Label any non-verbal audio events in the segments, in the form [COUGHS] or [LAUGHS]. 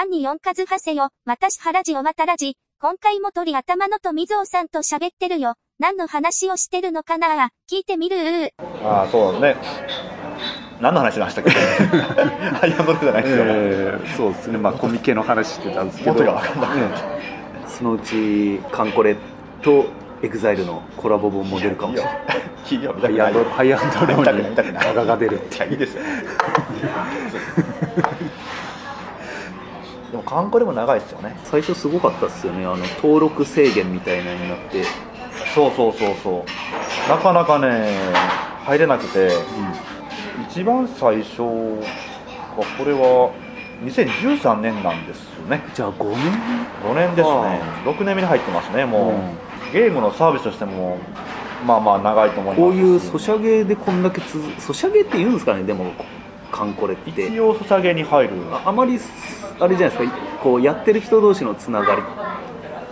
アンニ4数はせよ、またし原じおまたらじ、今回も鳥頭のとみぞおさんと喋ってるよ。何の話をしてるのかな。聞いてみる。ああ、そうね。何の話しましたっけ？ハイアンドルじゃないですよ。ね。えーそうですね。まあコミケの話してたんですけど。元が分かんなくなっそのうちカンコレとエグザイルのコラボ本も出るかもしれない。金曜日ハイアンドハイアンドローにタガが出るっていやいいですよ [LAUGHS] でもカンコレも長いですよね。最初すごかったですよね。あの登録制限みたいなのになって、そうそうそうそう。なかなかね入れなくて。一番最初がこれは2013年なんですよね。じゃあ5年？5年ですね。あ6年目に入ってますねもう、ゲームのサービスとしてもまあまあ長いと思います。こういうソシャゲでこんだけつづソシャゲって言うんですかね？でもカンコレって。一応ソシャゲに入る。ああまりあれじゃないですかこうやってる人同士のつながり。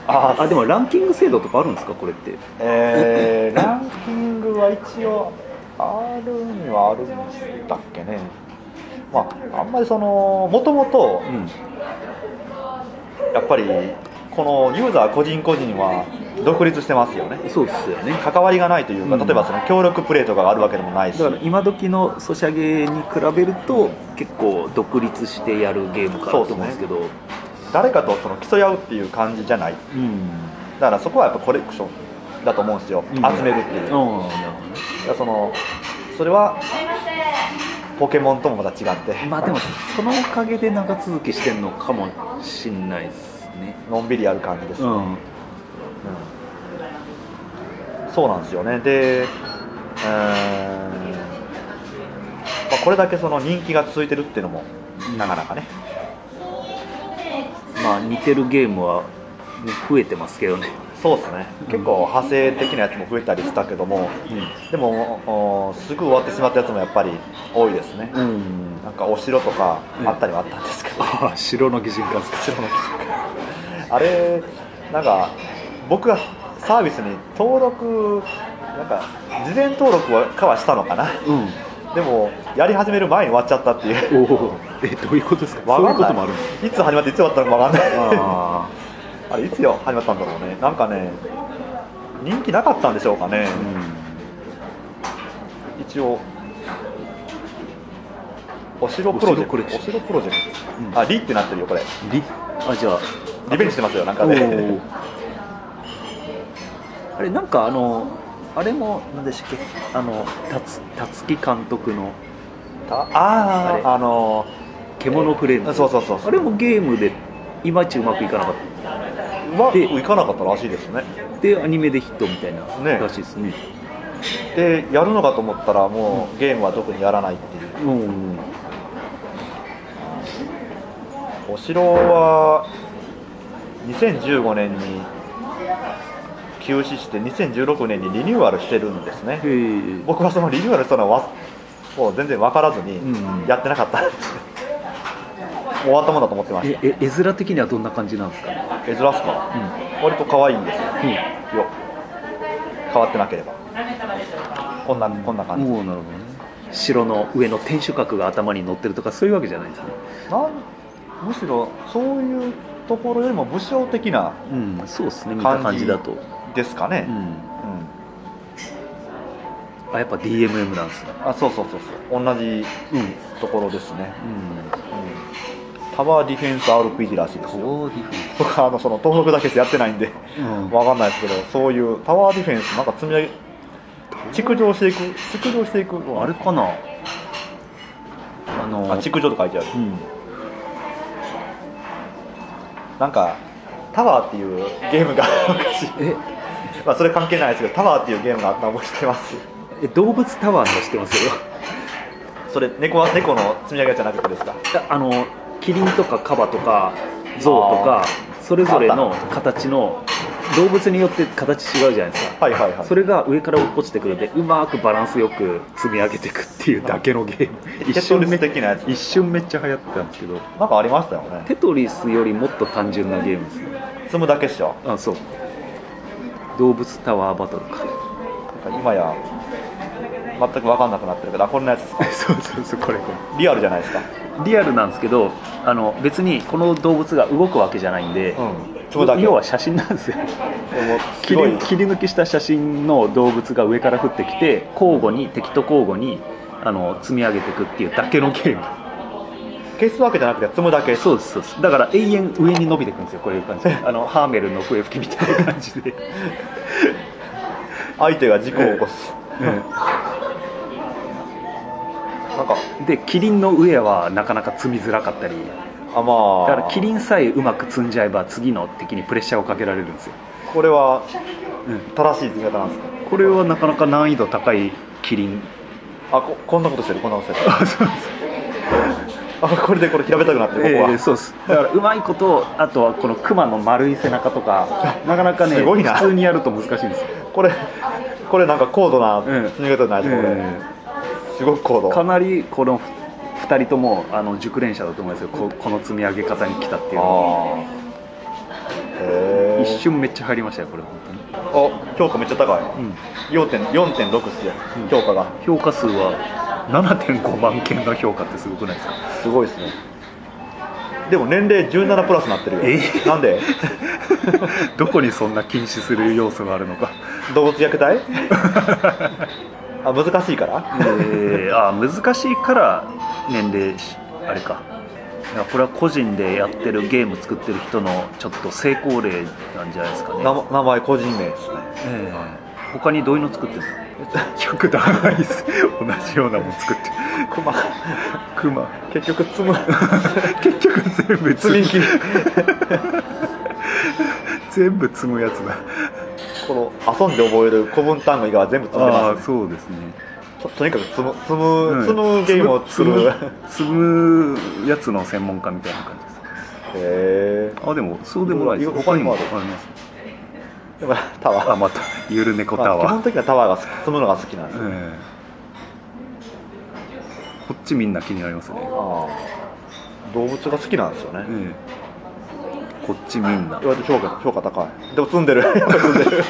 ああでもランキング制度とかあるんですかこれって。えー、ランキングは一応あるにはあるんでしたっけね。まああんまりそのもともとうん。やっぱりこのユーザー個人個人は独立してますよね。そうですよね。関わりがないというかうん。例えばその協力プレートがあるわけでもないし。だから今時のソシャゲに比べると結構独立してやるゲームかなと思うんですけど。誰かとその競い合うっていう感じじゃない。うん。だからそこはやっぱコレクションだと思うんですよ、うん。集めるっていう、だかあらそのそれはポケモンともまた違って、まあでもそのおかげで長続きしてんのかもしんないですねのんびりやる感じです、ねうん。うん。そうなんですよね。で、えーまあ、これだけその人気が続いてるっていうのもなかなかね。まあ似てるゲームはね増えてますけどね。そうですね。結構派生的なやつも増えたりしたけども。でもおすぐ終わってしまったやつもやっぱり多いですね、うん。なんかお城とかあったりはあったんですけど、ああ城の擬人化ですか。[LAUGHS] 城のあれなんか僕がサービスに登録なんか事前登録はかはしたのかな。うん。でもやり始める前に終わっちゃったっていう。おお [LAUGHS] えどういうことですか？そういうこともあるいつ始まっていつ終わったのかわかんない。あ [LAUGHS] あれいつよ始まったんだろうね。なんかね人気なかったんでしょうかね。あ、うん。一応お城プロジェクト。お城プロジェクうん。トあリってなってるよこれ。リ？あじゃあリベンジしてますよなんかおねー。[LAUGHS] あれなんかあのあれも何でしたっけ？あの辰辰木監督の。ああれ。あの獣フレーム。ズそうそうそうそう。あれもゲームでいまいちうまくいかなかっうまくでいかなかったらしいですね。たでアニメでヒットみたいなね。らしいですね。でやるのかと思ったらもうゲームは特にやらないっていう。うん。お城は2015年に休止して2016年にリニューアルしてるんですね。僕はそのリニューアルしたのはわもう全然分からずにうんやってなかった、終わったもんだと思ってました。ええ絵面的にはどんな感じなんですか？絵面っすか？割と可愛いんですよ。うん。よ変わってなければ。こんなこんな感じ。もうなるほどね。城の上の天守閣が頭に乗ってるとかそういうわけじゃないですね。むしろそういうところよりも武将的なうんそうですね。見た感じだと。ですかね、うん。うん。あやっぱ DMM なんですね。あそうそうそうそう。同じうんところですね、うん。うん、タワーディフェンス RPG らしいですよ。そうディフ僕はあのその登録だけやってないんでうん。わかんないですけどそういうタワーディフェンスなんか積み上げ築城していく築城していくあれかな。あのあ築城と書いてある。うんなんかタワーっていうゲームが [LAUGHS] まあそれ関係ないですけどタワーっていうゲームがあったの覚えてます。え動物タワーの知ってます？よそれ猫は猫の積み上げじゃなくてですか？ああのキリンとかカバとかゾウとかそれぞれの形の動物によって形違うじゃないですか。はいはいはい。それが上から落ちてくるんでうまくバランスよく積み上げていくっていうだけのゲーム。一瞬テトリスめ的なやつ。一瞬めっちゃ流行ってたんですけど。なんかありましたよね。テトリスよりもっと単純なゲームですね。積むだけっしょ。あそう。動物タワーバトルか。なんか今や全く分かんなくなってるけどあこんなやつですか？[LAUGHS] そうそうそうこれこリアルじゃないですか？れリアルなんですけどあの別にこの動物が動くわけじゃないんで、うんだけ。要は写真なんですよ。切り抜きした写真の動物が上から降ってきて交互に敵と交互にあの積み上げていくっていうだけのゲーム。消すわけじゃなくて積むだけ。そうですそうです。だから永遠上に伸びていくんですよこういう感じで。[LAUGHS] あのハーメルの笛吹きみたいな感じで、[LAUGHS] 相手が事故を起こす、なんか。でキリンの上はなかなか積みづらかったりあまあだからキリンさえうまく積んじゃえば次の敵にプレッシャーをかけられるんですよ、これはうん。正しい積み方なんですか？これはなかなか難易度高いキリン。あここんなことしてるこんなことしてる。あこれでこれ平べったくなってるここは、えーそうです。だからうまいことあとはこのクマの丸い背中とかなかなかねすごいな。普通にやると難しいんですよ、これこれなんか高度なうん。積み方じゃないですか、これ。えすごく高度。ーかなりこの2人ともあの熟練者だと思うんですよ。ここの積み上げ方に来たっていうのああへえ一瞬めっちゃ入りましたよこれ本あ評価めっちゃ高い。当に、うん、4.6っすよ、うん。評価が。評価数は7.5万件の評価ってすごくないですか？すごいですね。でも年齢17プラスになってるよ。えなんで？[LAUGHS] どこにそんな禁止する要素があるのか。動物虐待？[LAUGHS] あ難しいから？えー、あ難しいから年齢しあれか。いやこれは個人でやってるゲーム作ってる人のちょっと成功例なんじゃないですかね、名名前個人名ですね。ええ。他にどういうの作ってるんで [LAUGHS] すか100段アイス同じようなもん作ってる。クマクマ結局積む [LAUGHS] 結局全部積み木 [LAUGHS] 全部積むやつだ。この遊んで覚える古文単語以外は全部積んでます、ね、そうですね。ととにかく積む積む、うん積むゲームを作る。へ積むやつの専門家みたいな感じです。え。あでもそうでもないです。他他にもあります。でもタワー。あまたゆる猫タワー、本的にはタワーが積むのが好きなんですよ、ええ。こっちみんな気になりますね、ああ。動物が好きなんですよね、ええこっちみんな。言われて評価評価高い。でも積んでる。積んでる。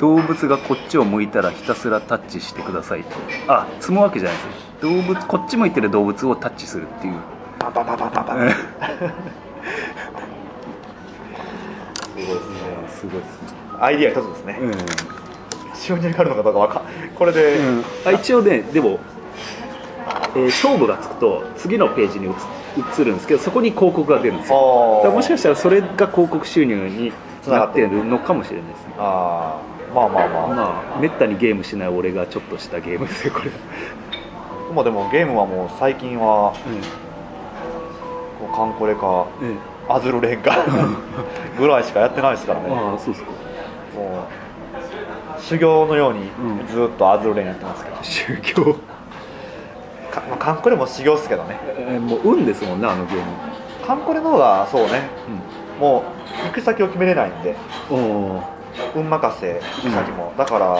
動物がこっちを向いたらひたすらタッチしてくださいと。あ積むわけじゃないですよ。動物こっち向いてる動物をタッチするっていう。パパパパパパえ。すごいですね。えすごいですね。アイディア一つですね、うん。収入があるのかどうかわかんこれで、うん。あ一応ねでも、えー勝負がつくと次のページに移移るんですけどそこに広告が出るんですよ。もしかしたらそれが広告収入になってるのかもしれないですね。あー。まあまあまあ、まあめったにゲームしない俺がちょっとしたゲームですよこれ、まあでもゲームはもう最近はもうカンコレかえアズルレンか [LAUGHS] ぐらいしかやってないですからね。もああそうですか。う修行のようにうん。ずっとアズルレンやってますけど、[LAUGHS] 修行、かまあカンコレも修行ですけどね。えーもう運ですもんねあのゲーム。カンコレの方がそうね。もう行く先を決めれないんで。うんお運任せ行く先も、だから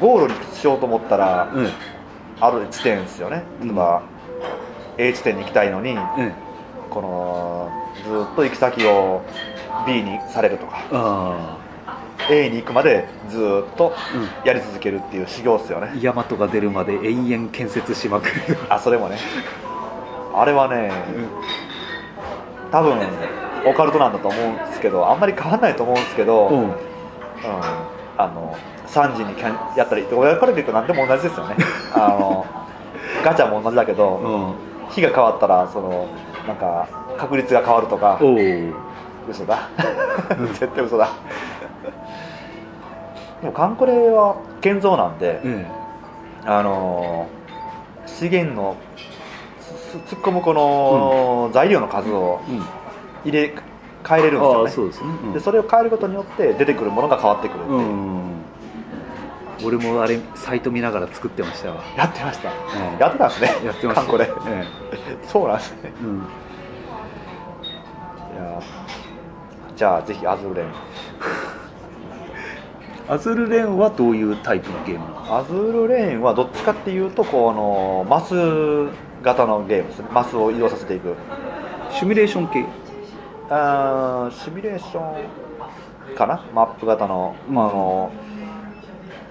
ゴールにしようと思ったらうん。ある地点ですよね。例えば、A 地点に行きたいのにうん。このずっと行き先を B にされるとか。あ A に行くまでずっとやり続けるっていう修行っすよね。ヤマトが出るまで永遠建設しまくる。あそれもね。あれはね多分オカルトなんだと思うんですけどあんまり変わんないと思うんですけど、うん。うんあの3時にやったり親から見ると何でも同じですよね。[LAUGHS] あのガチャも同じだけどうん。日が変わったらそのなんか確率が変わるとか。嘘だ。[LAUGHS] 絶対嘘だでもカンコレは建造なんで、うん。あの資源のつ突っ込むこの材料の数をうん。入れ変えれるんですあよね。あそうですね。うん。でそれを変えることによって出てくるものが変わってくるっていう、うん。俺もあれサイト見ながら作ってましたわ。やってました、ええやってたんですね。やってました。カンコレ。えそうなんですね。えうん。いやじゃあぜひアズルレンアズルレンはどういうタイプのゲームアズルレーンはどっちかっていうとこうあのマス型のゲームですね。マスを移動させていく。シミュレーション系？あーシミュレーションかな？マップ型の,、まあ、あの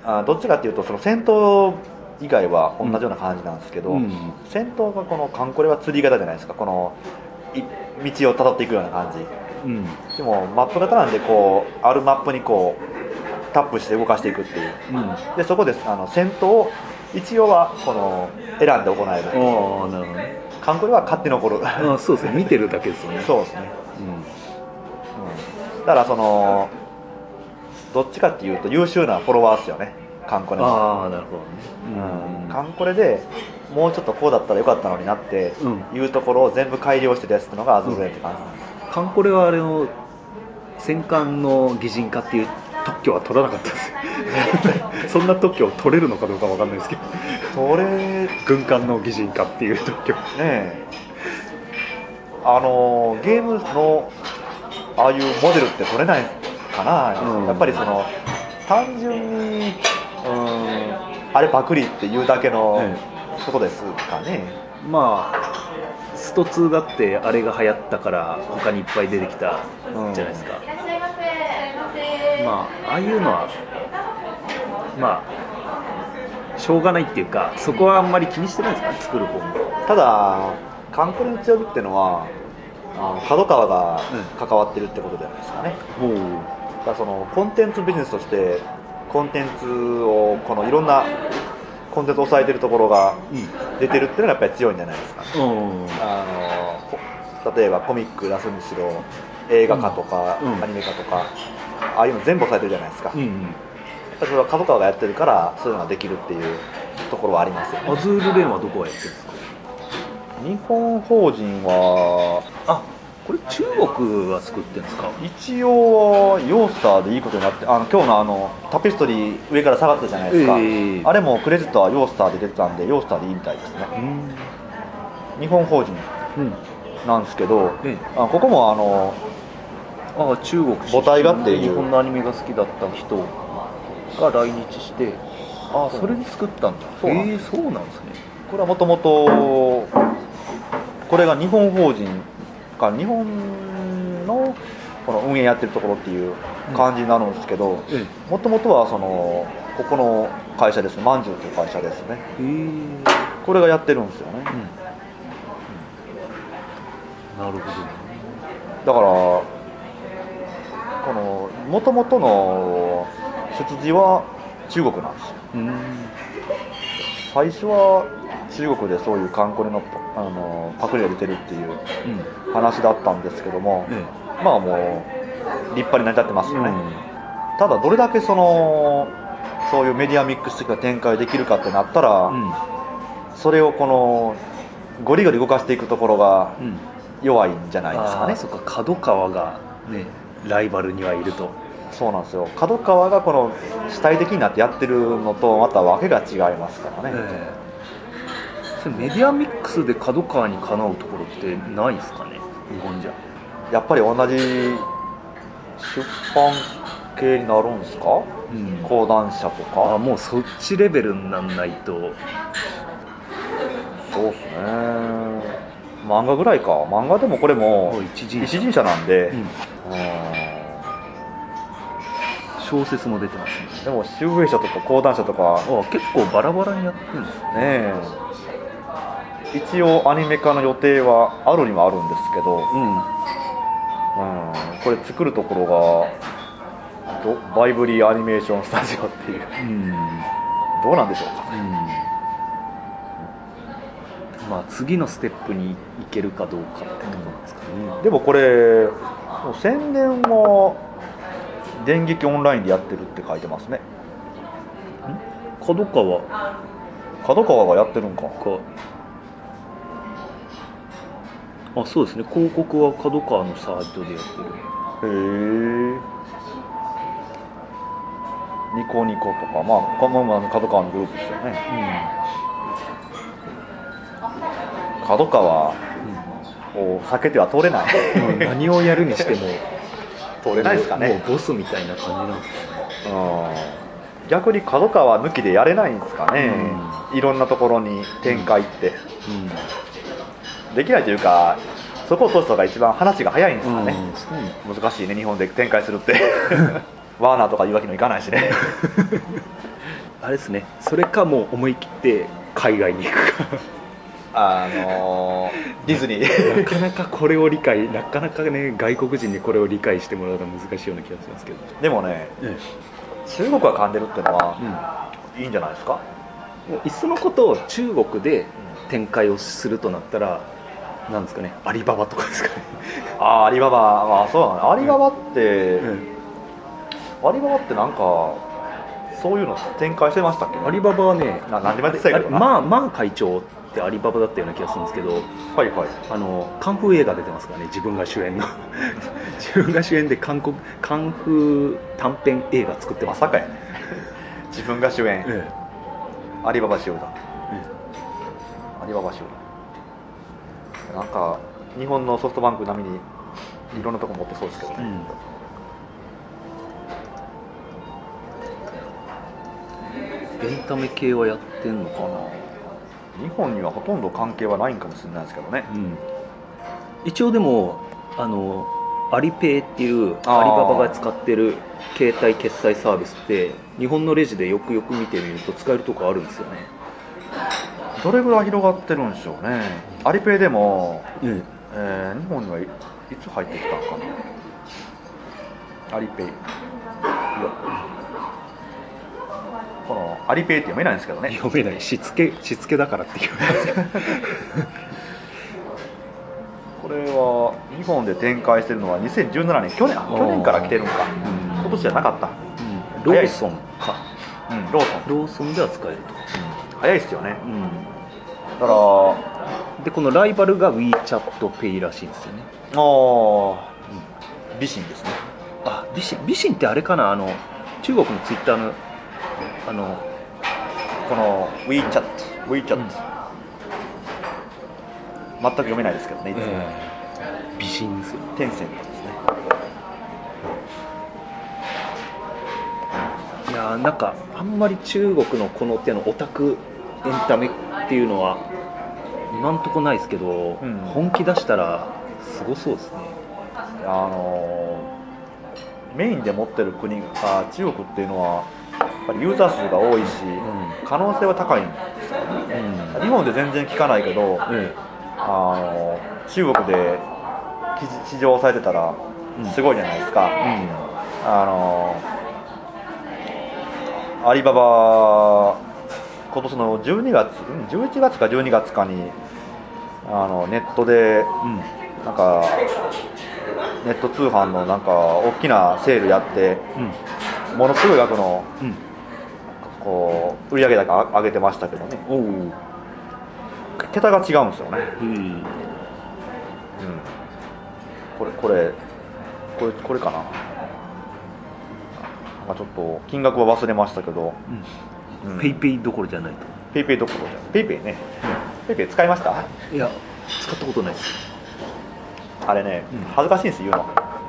あどっちかっていうとその戦闘以外は同じような感じなんですけど、うん。戦闘がこのカンコレは釣り型じゃないですか。このい道をたどっていくような感じ。うん。でもマップ型なんでこうあるマップにこうタップして動かしていくっていう。でそこであの戦闘を一応はこの選んで行える。ああなるほどね。カンコレは勝手に残る。ああそうですね。見てるだけですよね。そうですね、うん。うん、だからそのどっちかっていうと優秀なフォロワーですよね。カンコレの。ああなるほどね。うん。カンコレでもうちょっとこうだったらよかったのになってうん。いうところを全部改良してるやつってのがアズールレンって感じなんカンコレはあれの戦艦の擬人化っていう特許は取らなかったです。そんな特許を取れるのかどうかわかんないですけど。それね軍艦の擬人化っていう特許。えあのゲームのああいうモデルって取れないかな、うん。やっぱりその単純にうんあれパクリっていうだけのえことですかね、まあスト2だってあれが流行ったから他にいっぱい出てきたうんじゃないですか、まあああいうのはまあしょうがないっていうかそこはあんまり気にしてないですかね作る方も。ただカンコレの強みっていうのはあの角川が関わってるってことじゃないですかね、ほう。だからそのコンテンツビジネスとしてコンテンツをこのいろんなコンテンツを抑えてるところが出てるっていうのがやっぱり強いんじゃないですか。ねうん。あのこ例えばコミック出すにしろ映画化とか、アニメ化とかああいうの全部抑えてるじゃないですか、うんぱりそれは角川がやってるからそういうのができるっていうところはありますよね。アズールレーンはどこがやってるんですか？日本法人はあこれ中国が作ってるんですか？一応ヨースターでいいことになってあの今日のあのタペストリー上から下がってたじゃないですか、ええあれもクレジットはヨースターで出てたんでヨースターでいいみたいですね。うん。日本法人うんなんですけどええあここもあのああ中国母体がっていう。日本のアニメが好きだった人が来日してああそれで作ったんだ。そうなんええそうなんですね。これはもともとこれが日本法人か日本のこの運営やってるところっていう感じになるんですけどえもともとはそのここの会社です。ねまんじゅうっていう会社ですね。ええこれがやってるんですよね。なるほどだからこのもともとの出自は中国なんですよ。うん最初は中国でそういうカンコレのあのパクリが出てるっていううん。話だったんですけども、えまあもう立派に成り立ってますえよね、ただどれだけそのそういうメディアミックス的な展開できるかってなったら、うん。それをこのゴリゴリ動かしていくところがうん。弱いんじゃないですかね。そっか。角川がねライバルにはいると。そうなんですよ。角川がこの主体的になってやってるのとまた訳が違いますからね、ええ。それメディアミックスで角川にかなうところってないですかね？日本じゃ。やっぱり同じ出版系になるんですか？うん。講談社とあかもうそっちレベルになんないと。そうですね漫画ぐらいか。漫画でもこれも一人一人社なんで、うん。うん。小説も出てますね。でも集英社とか講談社とか。あ結構バラバラにやってるんですね。ねえ。一応アニメ化の予定はあるにはあるんですけど、うん。うん、これ作るところがどバイブリーアニメーションスタジオっていう。うん。どうなんでしょうかまあ次のステップに行けるかどうかってとこなんですかね、でもこれもう宣伝は電撃オンラインでやってるって書いてますね。角川。角川がやってるんか。かあそうですね。広告は角川のサイトでやってる。へえ。ニコニコとか。まあこのまま角川のグループですよね角川を避けては通れない。うん何をやるにしても通れないですかね。もうボスみたいな感じなんですうん。逆に角川抜きでやれないんですかね、いろんなところに展開って、できないというかそこを通すのが一番話が早いんですかね、難しいね日本で展開するって。[LAUGHS] ワーナーとかいうわけにもいかないしね。[LAUGHS] あれですね。それかもう思い切って海外に行くかあのーディズニー。なかなかこれを理解なかなかね外国人にこれを理解してもらうのは難しいような気がしますけど、でもねえ中国が噛んでるってのはうん、いいんじゃないですか、いっそのことを中国で展開をするとなったらなんですかねアリババとかですかね、ああアリババ。あそうなのアリババって、うんアリババってなんかそういうの展開してましたっけ？アリババはねな何でもやってきたけどな、まあまあ会長ってアリババだったような気がするんですけどはいはい。あのカンフー映画出てますからね自分が主演の。[LAUGHS] 自分が主演で韓国カンフー短編映画作ってまますさかや。ね [LAUGHS] 自分が主演、えアリババ集団えアリババ集団なんか日本のソフトバンク並みにいろんなとこ持ってそうですけどね、うん。エンタメ系はやってんのかな？日本にはほとんど関係はないんかもしれないですけどね。うん。一応でもあのアリペイっていうアリババが使ってる携帯決済サービスって日本のレジでよくよく見てみると使えるとこあるんですよね。どれぐらい広がってるんでしょうね。アリペイでも、うんえー日本にはいいつ入ってきたのかな。アリペイ。いやこのアリペイって読めないんですけどね。読めない。しつけしつけだからっていう。これは日本で展開してるのは2017年。去年あ去年から来てるのか。うん。今年じゃなかった、ローソンか。うん、ローソン、ローソンでは使える早いっすよね。と、だからでこのライバルが WeChatPay らしいんですよね。ああ美人ですね。あビシン。ビシンってあれかな？あの中国のツイッターのあのこの WeChat WeChat、うん。全く読めないですけどねいつも、美人ですよテンセントですね。いやーなんかあんまり中国のこの手のオタクエンタメっていうのは今んとこないですけど、うん。本気出したらすごそうですね。あのーメインで持ってる国が中国っていうのはぱりユーザー数が多いし、可能性は高いんですよね。うん。日本で全然聞かないけど、えあの中国で市市場されてたらうん。すごいじゃないですか、えあのアリババ今年の12月うん11月か12月かにあのネットでうん。なんかネット通販のなんか大きなセールやってうんものすごい額のうん。こう売上高上げてましたけどね。桁が違うんですよね、うん。うん、これこれこれこれかな。なんかちょっと金額は忘れましたけど、うん。ペイペイどころじゃないと。ペイペイどころじゃペイペイね、ペイペイ使いました？いや使ったことないです。あれね、うん。恥ずかしいんです言うの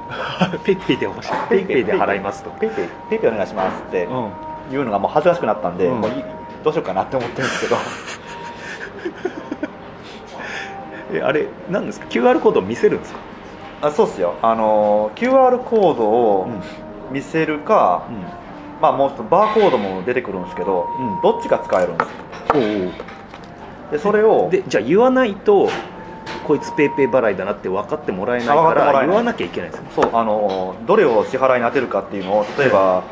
[LAUGHS] ペイペイで欲しい。ペイペイ。で払いますと。ペイペイ。ペイペイお願いしますってうん。言うのがもう恥ずかしくなったんで、うん。もういどうしようかなって思ってるんですけど。[LAUGHS] えあれ何ですか？QR コード見せるんですか？あそうっすよ。あの QR コードを見せるか、まあもうちょっとバーコードも出てくるんですけど、うん。どっちが使えるんですよでそれをでじゃあ言わないとこいつペイペイ払いだなって分かってもらえないから言わなきゃいけないですねそうあのどれを支払いに当てるかっていうのを例えば、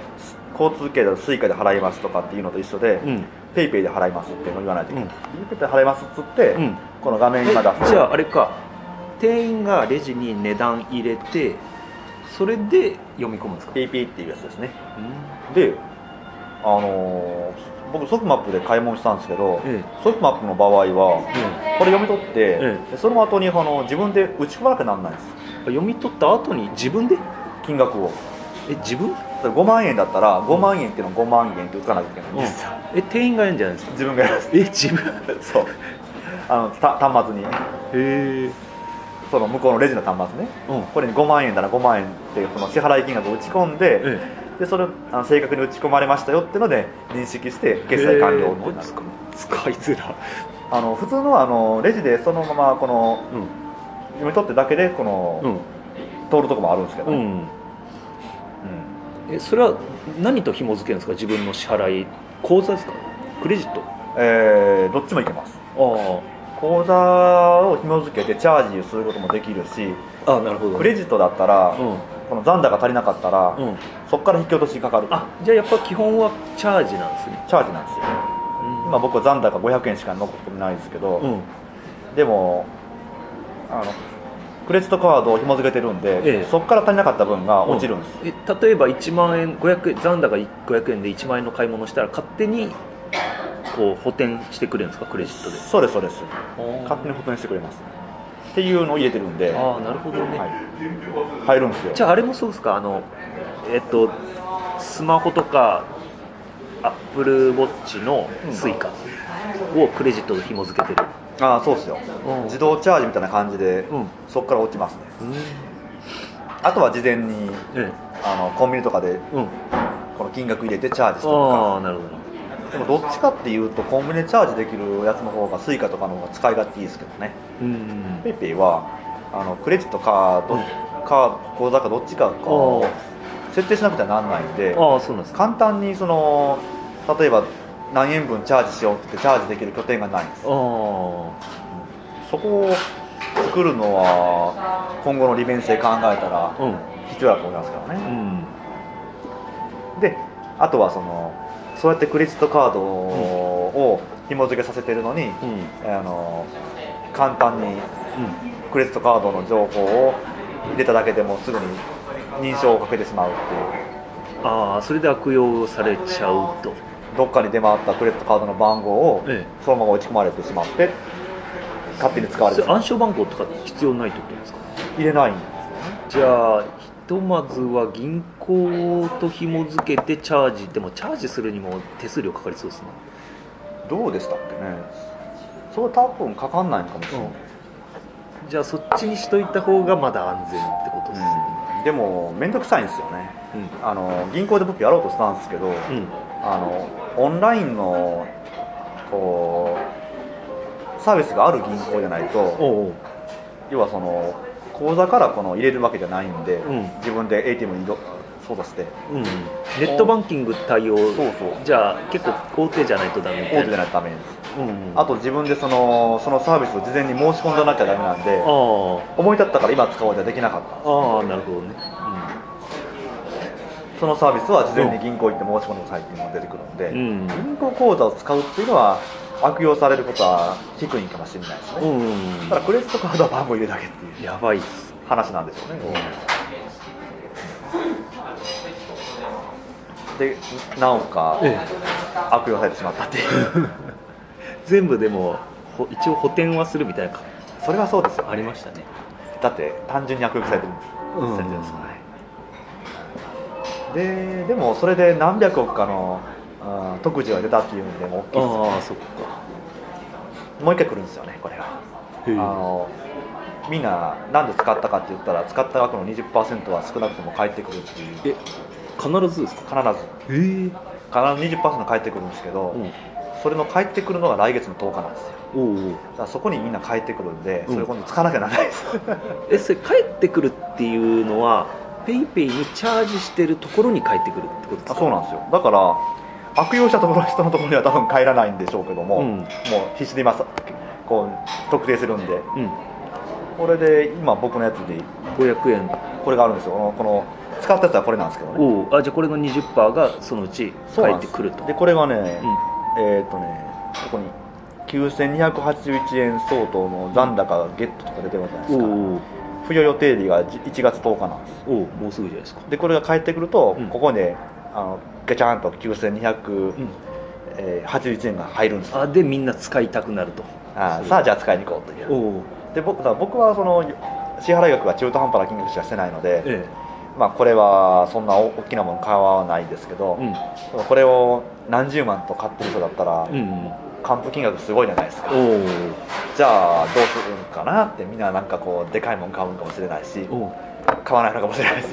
交通系だとスイカで払いますとかっていうのと一緒で、うん。ペイペイで払いますっていうのを言わないといけない、うん。ペイペイで払いますっつって、うん。この画面え今出すじゃああれか店員がレジに値段入れてそれで読み込むんですか？ペイペイっていうやつですね。であのー僕ソフマップで買い物したんですけど、えソフマップの場合はこれ読み取って、えでその後にあの自分で打ち込まなきゃなんないんです。読み取った後に自分で？金額を。え自分？だから5万円だったら5万円っていうのを5万円って打たなきゃいけないんですよ、え店員がやるんじゃないですか？自分がやるえ自分？そう。あのた端末に。へえ。その向こうのレジの端末ね。うん。これに5万円なら5万円っていうこの支払い金額を打ち込んで、えでそれをあの正確に打ち込まれましたよっていうので認識して決済完了ってなる、使いづら。あの普通のはあのレジでそのままこのうん。読み取ってだけでこの、うん。通るとこもあるんですけどね、うん。えそれは何と紐付けるんですか？自分の支払い。口座ですか？クレジット？えーどっちもいけます。あ。口座を紐付けてチャージすることもできるしああなるほど。クレジットだったら、うんこの残高足りなかったら、うん。そこから引き落としかかるあじゃあやっぱ基本はチャージなんですね。チャージなんですよ。今僕は残高500円しか残ってないですけど、うん。でもあのクレジットカードを紐付けてるんで、ええ。そこから足りなかった分が落ちるんです、え例えば1万円500円残高500円で1万円の買い物したら勝手にこう補填してくれるんですかクレジットで。そうですそうです。勝手に補填してくれますっていうのを入れてるんで、はああなるほどね、い、入るんですよ。じゃああれもそうですか？あのえっとスマホとかアップルウォッチのスイカをクレジットと紐付けてる、ああそうですよ。うん。自動チャージみたいな感じで、うん。そこから落ちますね。うん。あとは事前にえあのコンビニとかでえうん。この金額入れてチャージするとか。ああなるほどでもどっちかっていうとコンビニでチャージできるやつの方がスイカとかの方が使い勝手いいですけどね。うん。ペイペイはあのクレジットかど、うん。か口座かどっちかか設定しなくてはならないんでああそうなんですか。簡単にその例えば何円分チャージしようってチャージできる拠点がないんです。あそこを作るのは今後の利便性考えたら必要だと思いますからうね、ん。であとはそのそうやってクレジットカードを紐付けさせてるのに、うん。あの簡単にクレジットカードの情報を入れただけでもすぐに認証をかけてしまうっていう。ああそれで悪用されちゃうと。どっかに出回ったクレジットカードの番号をえそのまま打ち込まれてしまって勝手に使われて暗証番号とか必要ないってことですか？入れない。じゃあひとまずは銀行と紐付けてチャージでもチャージするにも手数料かかりそうですね。どうでしたっけね。それ多分かかんないのかもしれない、じゃあそっちにしといた方がまだ安全ってことですね。うん。でも面倒くさいんですよね。うん。あの銀行で僕やろうとしたんですけど、うん。あのオンラインのこうサービスがある銀行じゃないと要はその口座からこの入れるわけじゃないんで、うん。自分で ATM に移動操作して。うんネットバンキング対応じゃあ結構大手じゃないとダメみたいな。大手じゃないとダメです。うんうん。あと自分でそのそのサービスを事前に申し込んでなきゃダメなんであ思い立ったから今使おうじゃできなかったあああなるほどね、そのサービスは事前に銀行行って申し込んでくださいっていうのが出てくるんで、うん。銀行口座を使うっていうのは悪用されることは低いかもしれないですね、うん。うんただクレジットカードは番号入れるだけっていうやばいっす。話なんでしょうね、でなおかえ悪用されてしまったっていう。[LAUGHS] 全部でもほ一応補填はするみたいなかそれはそうですよ。ありましたね。だって単純に悪用されてるうん。ですから。ねででもそれで何百億かの、うん特需が出たっていうんでも大きいですああそっか。もう一回来るんですよねこれが。あのみんな何で使ったかって言ったら使った額の20%は少なくとも返ってくるっていう。え必ずですか？必ず。ええ必ず20%返ってくるんですけど、うん。それの返ってくるのが来月の10日なんですよ。おうおう。だからそこにみんな返ってくるんで、うん。それ今度使わなきゃならないです。[LAUGHS] えそれ帰ってくるっていうのはペイペイにチャージしてるところに帰ってくるってことですか？あそうなんですよ。だから悪用したところ人のところには多分帰らないんでしょうけども、うん。もう必死で今さこう特定するんで。うん。これで今僕のやつで。500円これがあるんですよ。このこの使ったやつはこれなんですけどね。あじゃあこれの20%がそのうち帰そうなんです。ってくると。でこれがね、うん。えーっ、とねここに9281円相当の残高がゲットとか出てるじゃないですか、付与予定日が1月10日なんです。おうもうすぐじゃないですか。でこれが返ってくると、うん。ここであのガチャンと9281うん。円が入るんですよ。あでみんな使いたくなると。あさあじゃあ使いに行こうという。で僕僕はその支払い額が中途半端な金額しかしてないので、えまあ、これはそんな大きなもの買わないですけどえ、うん。これを何十万と買ってる人だったら、うん還付金額すごいじゃないですか。じゃあどうするんかなってみんななんかこうでかいもん買うんかもしれないし買わないのかもしれないし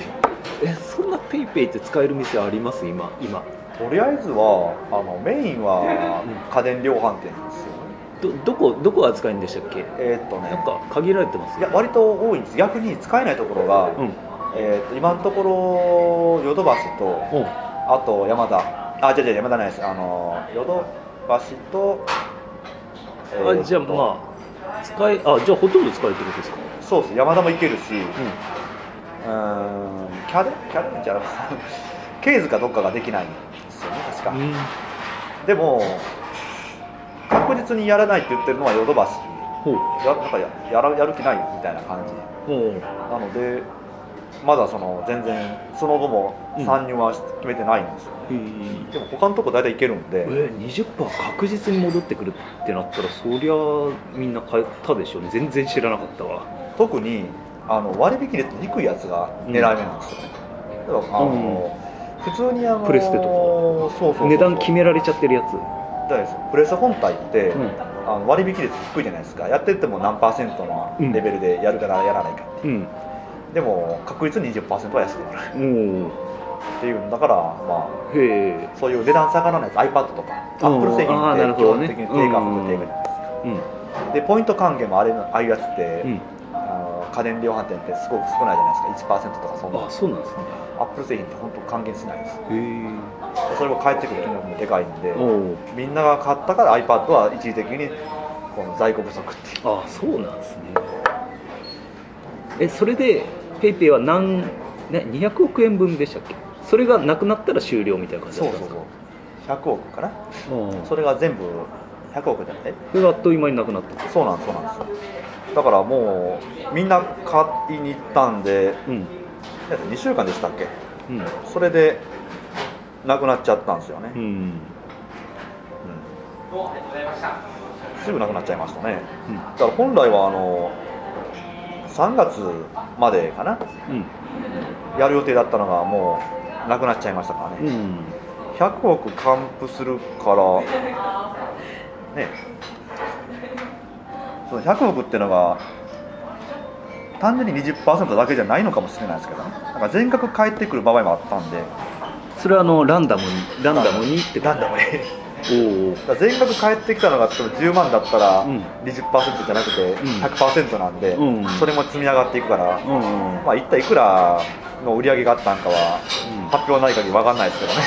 えそんなペイペイって使える店あります？今今。とりあえずはあのメインは家電量販店ですよね。どどこどこ扱いんでしたっけ？えーっとね。なんか限られてますいや割と多いんです。逆に使えないところが、うん。えーっと今のところヨドバシとおうあとヤマダあじゃじゃ山田ないです。あのヨドバシと、えーあじゃあまあ使えあじゃあほとんど使えてるんですか？そうです。山田も行けるしうーん。キャデキャデじゃなケーズかどっかができないんですよね確か、うん。でも確実にやらないって言ってるのはヨドバシ。ほう。やなんかややらやる気ないみたいな感じ。ほう。なのでまだその全然その後も参入は決めてないんですよ、へーでも他のとこ大体行けるんで、え20%確実に戻ってくるってなったらそりゃみんな買ったでしょうね全然知らなかったわ特にあの割引率低いやつが狙い目なんですよね、だからあの、普通にあのプレステとか。そうそう値段決められちゃってるやつ。プレステ本体って、うん。あの割引率低いじゃないですか。やってっても何パーセントのレベルでやるからやらないかって、う。ん。でも確率20%は安くなる。っていうんだからまあへえ。そういう値段下がらないやつ iPad とかアップル製品って基本的に定価格定価じゃないです。か、うん。でポイント還元もあれああいうやつって、家電量販店ってすごく少ないじゃないですか。1%とかそんな。あそうなんですね。アップル製品って本当還元しないです。それも返ってくる金額もでかいんでみんなが買ったから iPad は一時的にこの在庫不足っていう。あそうなんですね。えそれでペイペイは何、ね、200億円分でしたっけ？それがなくなったら終了みたいな感じだそうそうったんですそうか100億かな？う。んそれが全部100億じゃないそれがあっという間になくなった。そうなんそうなんです。だからもうみんな買いに行ったんでうん。2週間でしたっけ？うん。それでなくなっちゃったんですよね、うん。うん。すぐなくなっちゃいましたね。だから本来はあの3月までかな？うん。やる予定だったのがもうなくなっちゃいましたからね、うん。100億還付するからね。その100億っていうのが単純に20%だけじゃないのかもしれないですけどね。なんか全額返ってくる場合もあったんで。それはあのランダムにランダムにってなんだこれおおだ全額返ってきたのが例えば10万だったらうん。20%じゃなくて100%なんで、うんそれも積み上がっていくから、うんうんまあ一体いくらの売り上げがあったんかはうん。発表ない限り分かんないですけどね。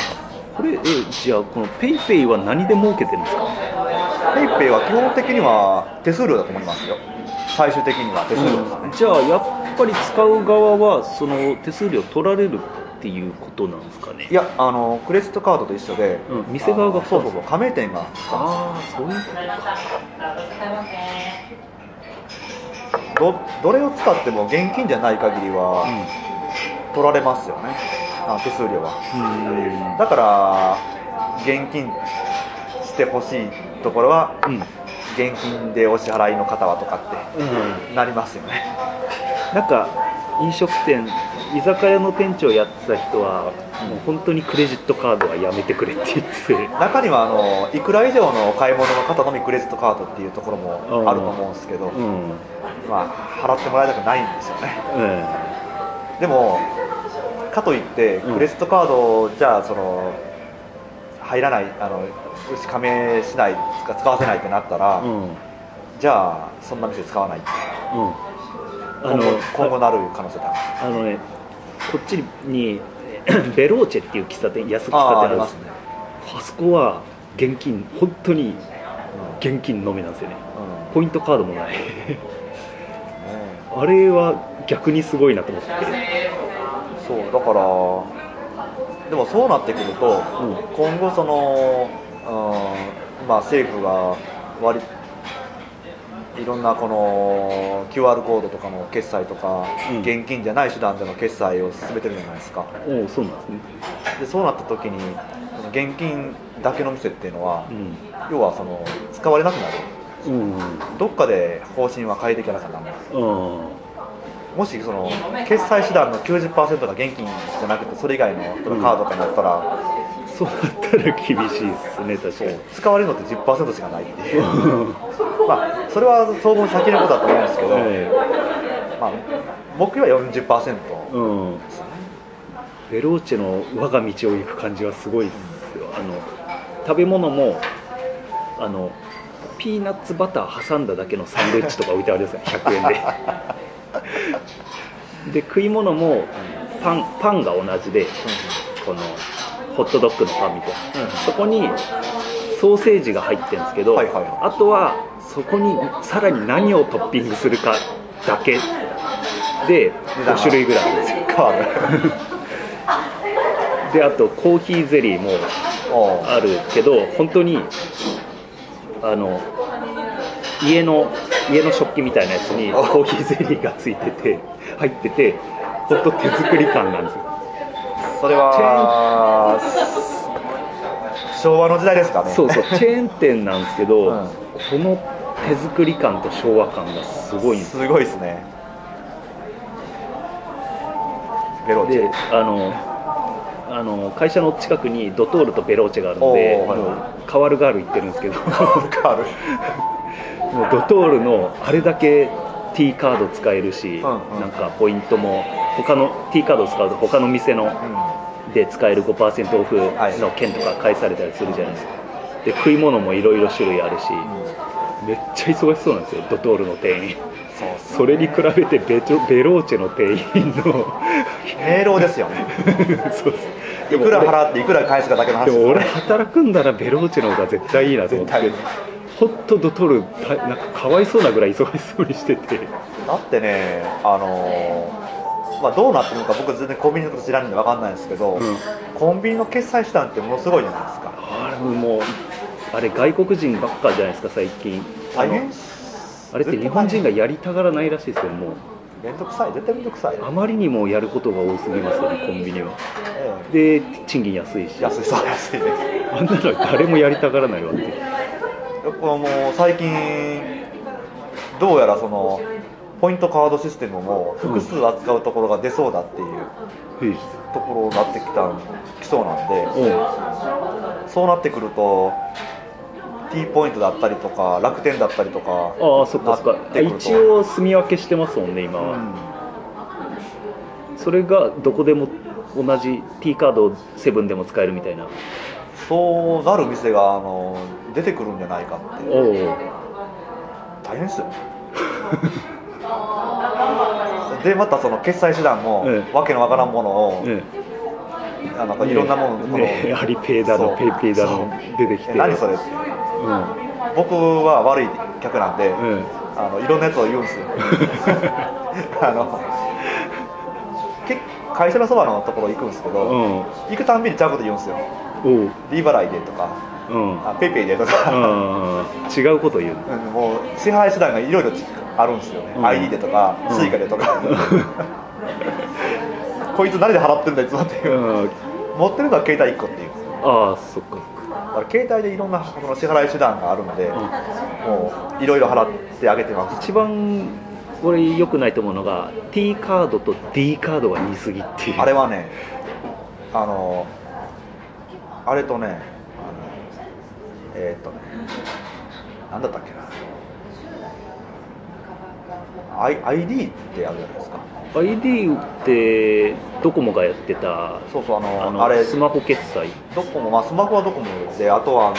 これえじゃあこのペイペイは何で儲けてるんですか？ペイペイは基本的には手数料だと思いますよ。最終的には手数料ですね、じゃあやっぱり使う側はその手数料取られるっていうことなんですかね。いやあのクレジットカードと一緒で、うん。店側がそうそうそう。加盟店がああそういうことか。どどれを使っても現金じゃない限りは取られますよね、あ手数料は。うん。だから現金してほしいところはうん。現金でお支払いの方はとかっうん。てなりますよね。なんか飲食店居酒屋の店長やってた人はもう本当にクレジットカードはやめてくれって言って。中にはあのいくら以上のお買い物の方のみクレジットカードっていうところもあると思うんですけど、うん。まあ、払ってもらいたくないんですよね。うんでもかといってうん。クレジットカードじゃあその入らないあのうち加盟しない使使わせないってなったら、うん。じゃあそんな店使わないって。うん。あ今後の今後なる可能性高い。あのねこっちに [COUGHS] ベローチェっていう喫茶店安喫茶店あるんです。ね、あそこは現金本当に現金のみなんですよね。ポイントカードもない。あれは逆にすごいなと思って。そうだからでもそうなってくると、うん。今後その、うんまあ、政府が割いろんなこの QR コードとかの決済とか、うん。現金じゃない手段での決済を進めてるじゃないですか。おおそうなんですね。でそうなった時に現金だけの店っていうのは、うん。要はその使われなくなる。うん。どっかで方針は変えていかなきゃならないうん。もしその決済手段の90%が現金じゃなくてそれ以外のカードとかになったら、そうなったら厳しいですね確かそうに。使われるのって10%しかないっていう。[LAUGHS] まあそれは当分先のことだと思うんですけど、えまあ、僕は40%えうん。ベローチェの我が道を行く感じはすごいですよ。あの食べ物もあのピーナッツバター挟んだだけのサンドイッチとか置いてあるんですよ100円で。[LAUGHS] で食い物もパンパンが同じでこのホットドッグのパンみたいな。そこにソーセージが入ってるんですけど、はいはいあとはそこにさらに何をトッピングするかだけで5種類ぐらいあるんですよ。変わるであとコーヒーゼリーもあるけど本当にあの家の家の食器みたいなやつにあコーヒーゼリーがついてて入ってて本当手作り感なんですよそれは昭和の時代ですかね。そうそう。[LAUGHS] チェーン店なんですけど、うん。この手作り感と昭和感がすごいんですすごいですね。ベローチであのあの会社の近くにドトールとベローチェがあるのではいカワルガール行ってるんですけど。もうドトールのあれだけ T カード使えるし、うんうん。なんかポイントも他の T カードを使うと他の店のうで使える5%オフの券とか返されたりするじゃないですか、で食い物もいろいろ種類あるし、めっちゃ忙しそうなんですよドトールの店員。それに比べてベトベローチェの店員の [LAUGHS] 明朗ですよね。[LAUGHS] そうですいくら払っていくら返すかだけの話でも俺働くんだらベローチェの方が絶対いいなと思って。絶本当ドトールたなんかかわいそうなぐらい忙しそうにしてて。だってねあのーまあ、どうなってるのか僕全然コンビニのこと知らないんで分かんないんですけど、うん。コンビニの決済手段ってものすごいじゃないですか。あれもうあれ外国人ばっかじゃないですか最近。大変あれって日本人がやりたがらないらしいですよもう。めんどくさい絶対めんどくさい、あまりにもやることが多すぎますよねコンビニは。えで賃金安いし。え安いそう安いねあんなの誰もやりたがらないわって。このもう最近どうやらそのポイントカードシステムも複数扱うところが出そうだっていうところになってきたきそうなんでうん。そうなってくると T ポイントだったりとか楽天だったりとかああそっかそっか。一応住み分けしてますもんね今は、うん。それがどこでも同じ T カードをセブンでも使えるみたいな。そうなる店があの出てくるんじゃないかって大変ですよ [LAUGHS] でまたその決済手段も、ええ。わけのわからんものを、ねあなんかいろんなもの、このねアリペイだのペイペイだの出てきて。え何それ？ってうん。僕は悪い客なんで、うんあのいろんなやつを言うんですよ。[LAUGHS] あのけ会社のそばのところ行くんですけど、うん。行くたんびにちゃうこと言うんですよ。おう。アリペイでとかうん。あペイペイでとうか、ん違うこと言う。うんもう支払い手段がいろいろあるんですよね、うん。ID でとか、うん。スイカでとか、[LAUGHS] こいつ何で払ってるんだいつもっていうう、ん。持ってるのは携帯1個っていう。ああそっかだから携帯でいろんなその支払い手段があるので、もういろいろ払ってあげてます。一番俺良くないと思うのが T カードと D カードが似すぎっていう。あれはねあのあれとねえーっとねなんだったっけな I ID ってあるじゃないですか。ID ってドコモがやってたそうそうあのああれ。のスマホ決済。ドコモ、まあ、スマホはドコモであとはあの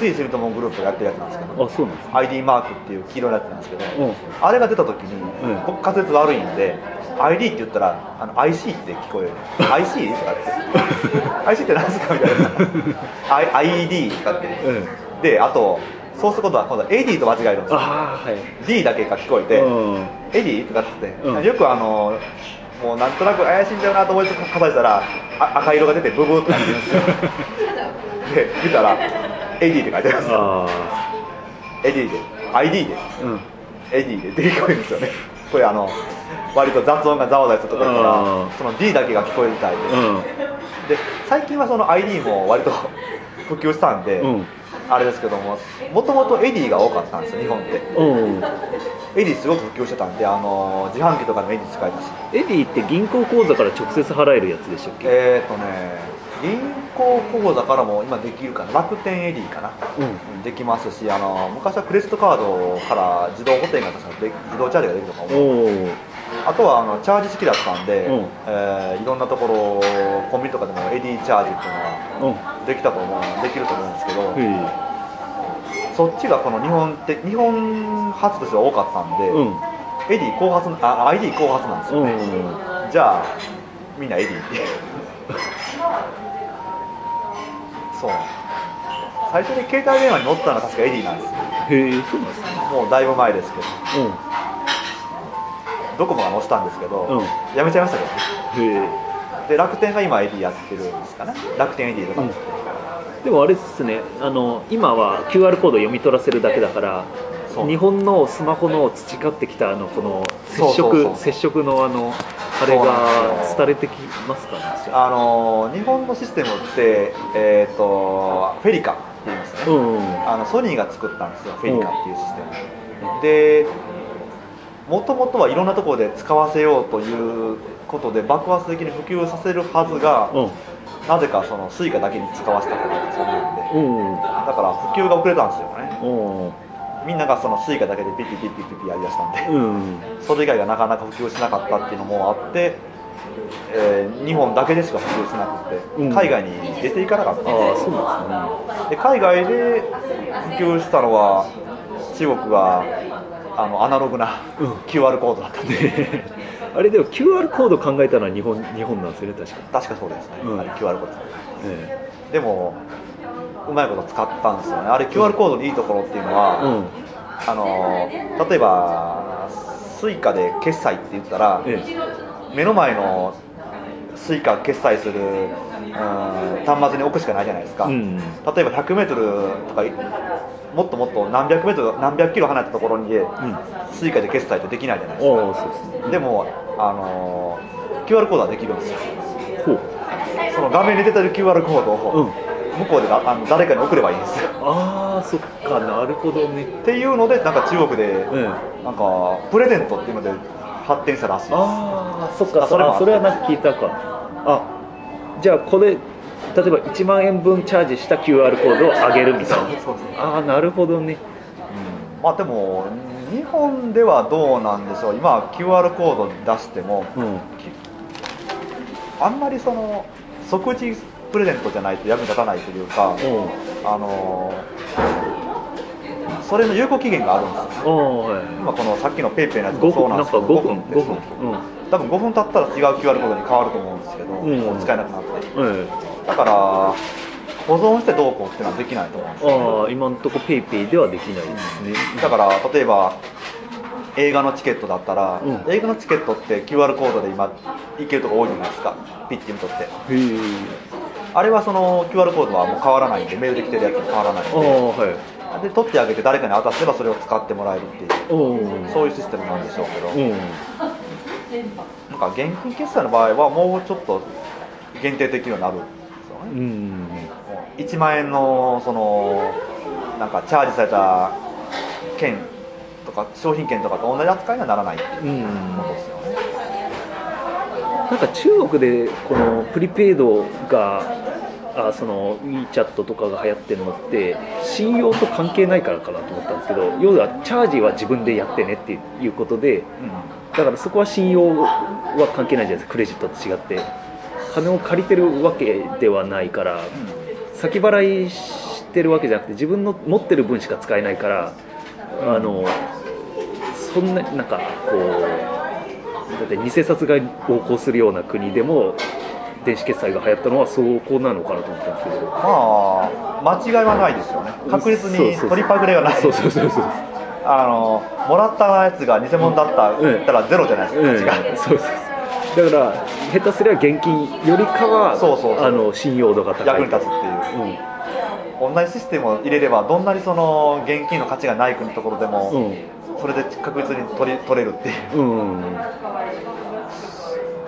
三井住友グループがやってるやつなんですけど。あそうなんです ID マークっていう黄色いやつなんですけど、うん。あれが出た時に、うん。僕滑舌悪いんで ID って言ったらあの IC って聞こえる。[LAUGHS] IC? とかって。IC って何ですかみたいな。I ID とかって、うん。であとそうすることは今度は AD と間違えるんです。よはい。D だけが聞こえて、うん。エディとかっつって、うん。よくあのもうなんとなく怪しいんだよなと思いつつ数えたらあ赤色が出てブブーってなってるんですよ。[LAUGHS] で見たらエディって書いてあるんです。よあエディで ID で。あうん。エディで出てこえるんですよね。これあの割と雑音がざわざわするところだかうん。らその D だけが聞こえるみたいで、うん。で最近はその ID も割と [LAUGHS] 普及したんで、うんあれですけどももともとエディが多かったんですよ日本ってうん。エディすごく普及してたんであの自販機とかでもエディ使いますエディって銀行口座から直接払えるやつでしたっけ？えーとね銀行口座からも今できるかな。楽天エディかな。うん。うんできますしあの昔はクレジットカードから自動補填が自動チャージができるとかうおあとはあのチャージ式だったんで、うん。えーいろんなところコンビニとかでもエディチャージっていうのはうん。できたと思うできると思うんですけど、へそっちがこの日本って日本発としては多かったんで、エディ後発あ ID 後発なんですよね、うんじゃあみんなエディってそう。最初に携帯電話に乗ったのは確かエディなんですよ。へえそうなんですね。もうだいぶ前ですけど。うドコモが乗せたんですけど、うん。やめちゃいましたけどね。で楽天が今エディやってる。んですかね楽天エディとかでもあれですね。あの今は QR コード読み取らせるだけだから日本のスマホの培ってきたあのこの接触接触のあのあれがなんですよ。伝れてきますかねあ。のー日本のシステムって、えー、とフェリカって言いますね、うんあのソニーが作ったんですよ。フェリカっていうシステム。でもともとはいろんなところで使わせようということで爆発的に普及させるはずが、うん。なぜかそのスイカだけに使わせたことがそうなんでうん。だから普及が遅れたんですよね。うん。みんながそのスイカだけでピッピッピッピッピッピやりだしたんでうんそれ以外がなかなか普及しなかったっていうのもあって、えー日本だけでしか普及しなくて、うん海外に出ていかなかったんですそうなんで海外で普及したのは中国があのアナログなうん。QR コードだったんで、ですねあれでも QR コード考えたのは日本日本なんですよね確か。確かそうですね、うん。あれ QR コード。えでもうまいこと使ったんですよね。あれ QR コードのいいところっていうのえは、うん。あの例えばスイカで決済って言ったら、え目の前のスイカ決済する、うん、端末に置くしかないじゃないですか、えうん。例えば 100m とかもっともっと何百メートル何百キロ離れたところにうん。スイカで決済ってできないじゃないですか。ですね。でも、あのー QR コードはできるんですよ。その画面に出てる QR コードうん。を向こうでだあの誰かに送ればいいんですよ。ああそっかなるほどね。っていうのでなんか中国でええなんかプレゼントっていうので発展したらしいです。ああそっかそれそれはなんか聞いたか。あじゃあこれ例えば1万円分チャージした QR コードを上げるみたいな。ああなるほどね。まあでも日本ではどうなんでしょう。今 QR コード出してもうん。あんまりその即時プレゼントじゃないと役に立たないというか、うん。あのーそれの有効期限があるんですよ。はい。今このさっきのペイペイのやつ5もそう分なんですけど5分5ってそう分多分5分経ったら違う QR コードに変わると思うんですけど、うん。もう使えなくなって。うんええだから保存してどうこうっていうのはできないと思うんですよ。ああ今のとこペイペイではできないですね。だから例えば映画のチケットだったら、うん。映画のチケットって QR コードで今いけるとこ多いじゃないですか。ピッて読み取って。へえあれはその QR コードはもう変わらないんでメールで来てるやつと変わらないんああではい。で取ってあげて誰かに渡せばそれを使ってもらえるっていうおおそういうシステムなんでしょうけど、うん。なんか現金決済の場合はもうちょっと限定できるようになるね、うん。もう1万円のそのなんかチャージされた券とか商品券とかと同じ扱いにはならない。っていううん。ことですよね、なんか中国でこのプリペイドがあその WeChat とかが流行ってるのって信用と関係ないからかなと思ったんですけど要はチャージは自分でやってねっていうことでだからそこは信用は関係ないじゃないですかクレジットと違って金を借りてるわけではないから先払いしてるわけじゃなくて自分の持ってる分しか使えないからあのそんななんかこうだって偽札が横行するような国でも電子決済が流行ったのはそこなのかなと思ったんですけど。まあ間違いはないですよね。確実にそうそうそう。取りパクリはない。そうそうそうそうあのもらったやつが偽物だった、うん言ったらゼロじゃないですか、うん。価値がそうそうだから下手すりゃ現金よりかはそうそうあの信用度が高い。役に立つっていう。うん。同じシステムを入れればどんなにその現金の価値がない国のところでも、うん。それで確実に取り取れるっていう。うん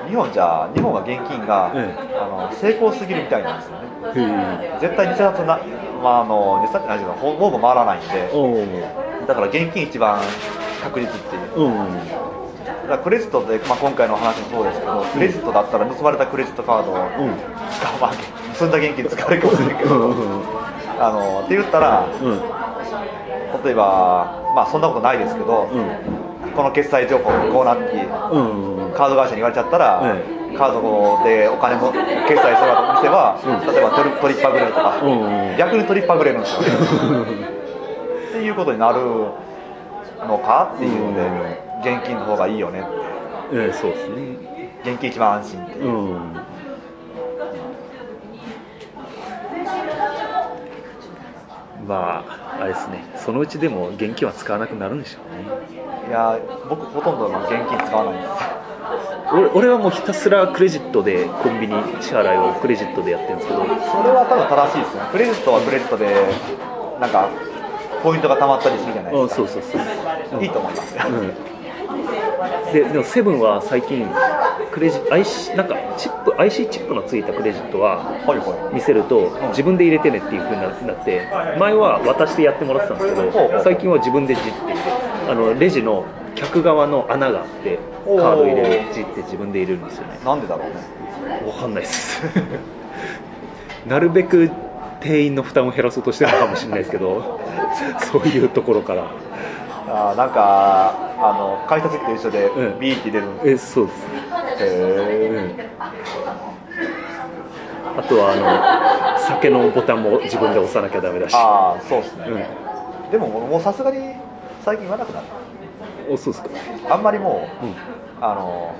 日本じゃ日本は現金が、えあの成功すぎるみたいなんですよね。絶対偽札な、まあ、あの偽札ってないけどほほぼ回らないんで。おだから現金一番確実っていう。うんだからクレジットで、まあ、今回の話もそうですけどクレジットだったら盗まれたクレジットカードをうん。使う、まあ、盗んだ現金使われるかもしれないけどあのって言ったらうん。例えばまあそんなことないですけど、この決済情報こうなってカード会社に言われちゃったら、えカードでお金も決済してもらった店は、うん。例えば取り取りっぱぐれるとか、うん逆に取りっぱぐれるんですよ。ね [LAUGHS] っていうことになるのかっていうので、現金の方がいいよねって。ええそうですね。現金一番安心っていう。う、ん。まああれですね。そのうちでも現金は使わなくなるんでしょうね。いや僕ほとんど現金使わないんです。俺俺はもうひたすらクレジットでコンビニ支払いをクレジットでやってるんですけど。それは多分正しいですね。クレジットはクレジットでなんかポイントが貯まったりするじゃないうんですか。そうそうそう、いいと思いますよ、うんででもセブンは最近クレジ IC なんかチップ IC チップのついたクレジットは見せると自分で入れてねっていう風になって前は渡してやってもらってたんですけど最近は自分でじってあのレジの客側の穴があってカおー。ード入れるじって自分で入れるんですよね。いなんでだろうね。わかんないです。[LAUGHS] なるべく店員の負担を減らそうとしてるのかもしれないですけどそういうところからあーなんかあの改札機と一緒でうんビーって出るんでえそうです。すへうんあとはあの酒のボタンも自分で押さなきゃダメだし。ああそうですね、うん。でももうさすがに最近言わなくなるおそうですか。あんまりもううん。あの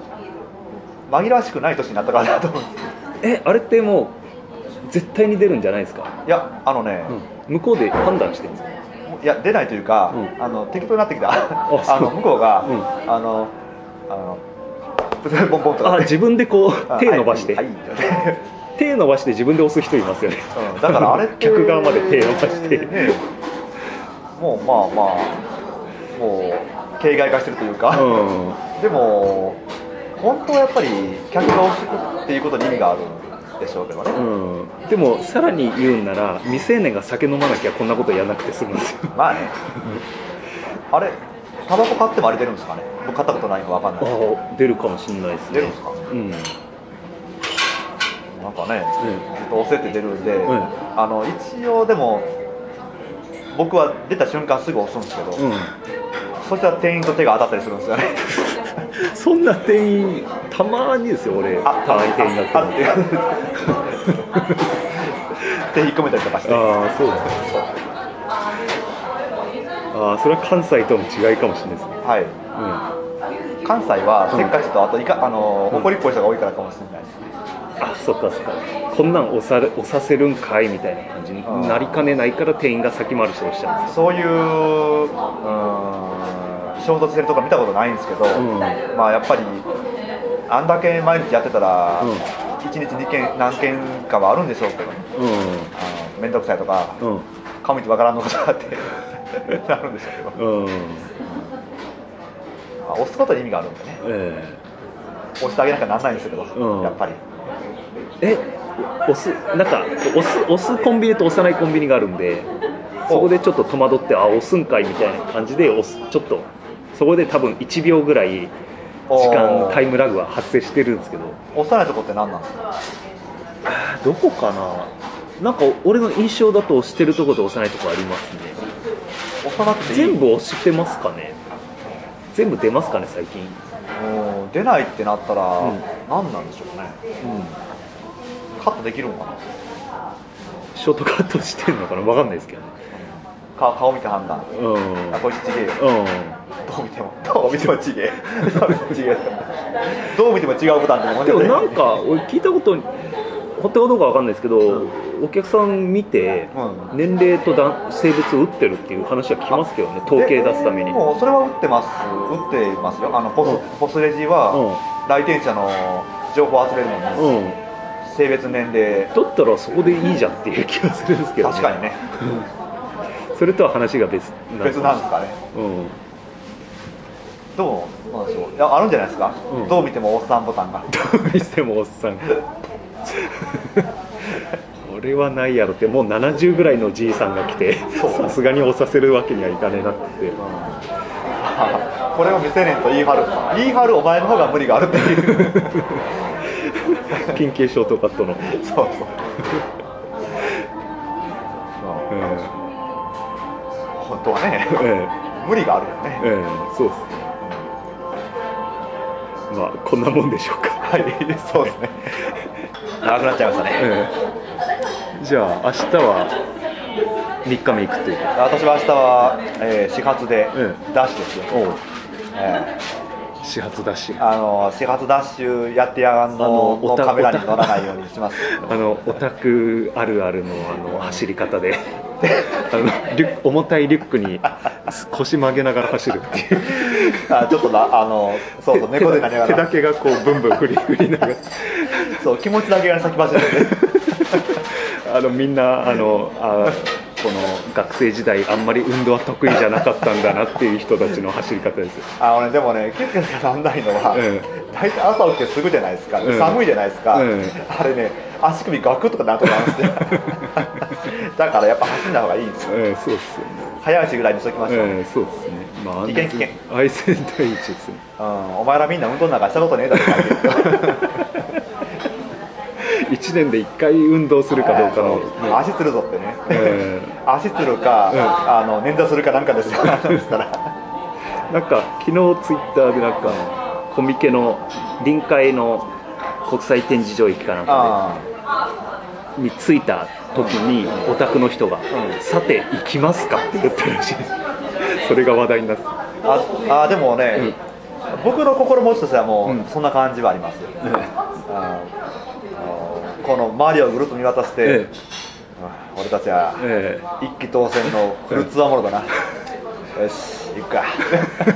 紛らわしくない年になったからだと思うんです。えあれってもう絶対に出るんじゃないですか、いやあのね、うん、向こうで判断してるんですか？いや出ないというか、うん。あの適当になってきた。あの向こうが、うん。あのあのボンボンとか。あ自分でこうあ [LAUGHS] 手伸ばして、はいはい手伸ばして自分で押す人いますよね。うんだからあれ [LAUGHS] 客側まで手伸ばして。ねもうまあまあもう形骸化してるというか、うん。でも本当はやっぱり客が押してくっていうことに意味がある。んでしょうけどね、うん、でもさらに言うんなら未成年が酒飲まなきゃこんなことやらなくて済むんですよ。まあね。あれタバコ買ってもあれ出るんですかね？僕買ったことないの分かんない。ですあ出るかもしれないですね。出るんですか？うん、なんかね、ずっと押せって出るんで、んあの一応でも僕は出た瞬間すぐ押すんですけど、うん。そしたら店員と手が当たったりするんですよねそんな店員たまにですよ俺。あたまに店員だったの。あって。[LAUGHS] 手引っ込めたりとかして。ああそうだね。そう。ああそれは関西との違いかもしれないですね。はい。うん。関西はせっかちとあといかあのうん。怒りっぽい人が多いからかもしれないですね。あそっかそっか。こんなん押され押させるんかいみたいな感じになりかねないから店員が先回りして押しちゃうんですよそういううーん衝突してるとこ見たことないんですけど、ん。まあやっぱりあんだけ毎日やってたら、うん。1日2件何件かはあるんでしょうけどね。うあの面倒くさいとかんうん。顔見てわからんのことって [LAUGHS] なるんでしょうけど、うん。まあ、押すことに意味があるんでね。え押してあげなきゃなんないんですけど、うん。やっぱり。ええ押すなんか押す押すコンビニと押さないコンビニがあるんでそこでちょっと戸惑ってあ押すんかいみたいな感じで押すちょっとそこで多分1秒ぐらい時間タイムラグは発生してるんですけど。押さないとこって何なんですか？どこかな？なんか俺の印象だと押してるところと押さないとこありますね。押さなくて全部押してますかね？全部出ますかね最近。うん出ないってなったら、ん。何なんでしょうね。うん。カットできるのかな？ショートカットしてんのかな？分かんないですけどね顔顔見て判断。うん。あこいつちげえよ。うん。どう見ても。どう見てもちげえ。どう見ても違うボタンってもんでもなんか俺聞いたこと本当かどうかわかんないですけど、うん。お客さん見てうん。年齢とだ性別を打ってるっていう話は聞きますけどね統計出すために。もうそれは打ってます。打ってますよ。あのポス,、うん。ポスレジは、来店者の情報を集めるのに、性別年齢。だったらそこでいいじゃんっていう気がするんですけど、確かにねそれとは話が別別なんですかね。うん。どうなんでしょう。いやあるんじゃないですか、うん。どう見てもおっさんボタンが。[LAUGHS] どうにしてもおっさん。俺はないやろって。もう70ぐらいのじいさんが来てさすがに押させるわけにはいかねえなって。言ってこれを未成年と言い張る。言い張るお前の方が無理があるっていう。[LAUGHS] 緊急ショートカットの、うん、そうそう本当はねえ無理があるよね、えええそうです。ねまあこんなもんでしょうか。はいそうですね。長くなっちゃいましたね、ええ。じゃあ明日は3日目行くというか私は明日は、えー始発でえダッシュですよ、おう。え始発ダッシュ。ーあの始発ダッシュやってやがんあののカメラに乗らないようにします。[LAUGHS] あのオタクあるあるのあの走り方であの重たいリュックに腰曲げながら走るっていう。あちょっとなあのそうそう猫でなりなが手だらけがこうブンブン振り振りながら。そう気持ちだけが先走るんで。[LAUGHS] あのみんなあのあこの学生時代あんまり運動は得意じゃなかったんだなっていう人たちの走り方です。よあのねでもね気付けなんないのは、うん。大体朝起きてすぐじゃないですか、うん。寒いじゃないですか、うん。あれね足首ガクッとかなると思うんですよ。[LAUGHS] だからやっぱ走んだ方がいいんですよ。ええそうっすよね。早足ぐらいにしときましょう、ええそうですね。まあ危険危険。愛戦第一ですね。うん、お前らみんな運動なんかしたことねえだろ1年で1回運動するかどうかの、ね足つるぞってね、え足つるか、うん。あの捻挫するかなんかです。よなんか昨日ツイッターでなんかコミケの臨海の国際展示場駅かなんかあでに着いた時にオタクの人がん「さて行きますか?」って言ったらしい。ですそれが話題になって。ああでもね、僕の心持ちとしてはもう、うん。そんな感じはありますよ、あのこの周りをぐるっと見渡して、えうん俺たちはえ一気当選のフルツアーモロだな、よし行くか。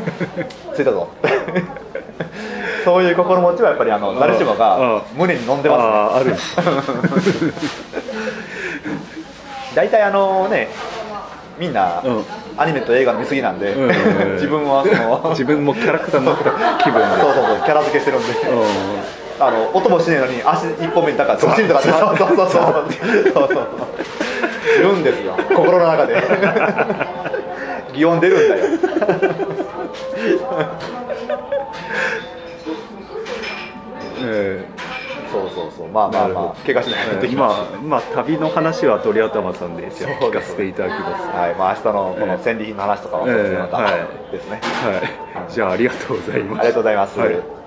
[LAUGHS] 着いたぞ。[LAUGHS] そういう心持ちはやっぱりあの誰しもあがあ胸に飲んえでますね。[LAUGHS] 大体あのねみんな、うん。アニメと映画の見過ぎなんで、うん自分はその自分もキャラクターになった気分で。そうそうそうキャラ付けしてるんで、うあの音もしねえのに足一本目にだからドシンとかってそうそうそうそうそうそう。言うんですよ。[LAUGHS] 心の中で。[LAUGHS] 擬音出るんだよ。[LAUGHS] んえ。そうそうそう。まあまあまあ怪我しないえできまあまあ旅の話は鳥頭さんでじゃ聞かせていただきます。はい。まあ明日のこの戦利品の話とかはそうですね。またええ。はい。ですね、はい。じゃあありがとうございまありがすとうございます、はい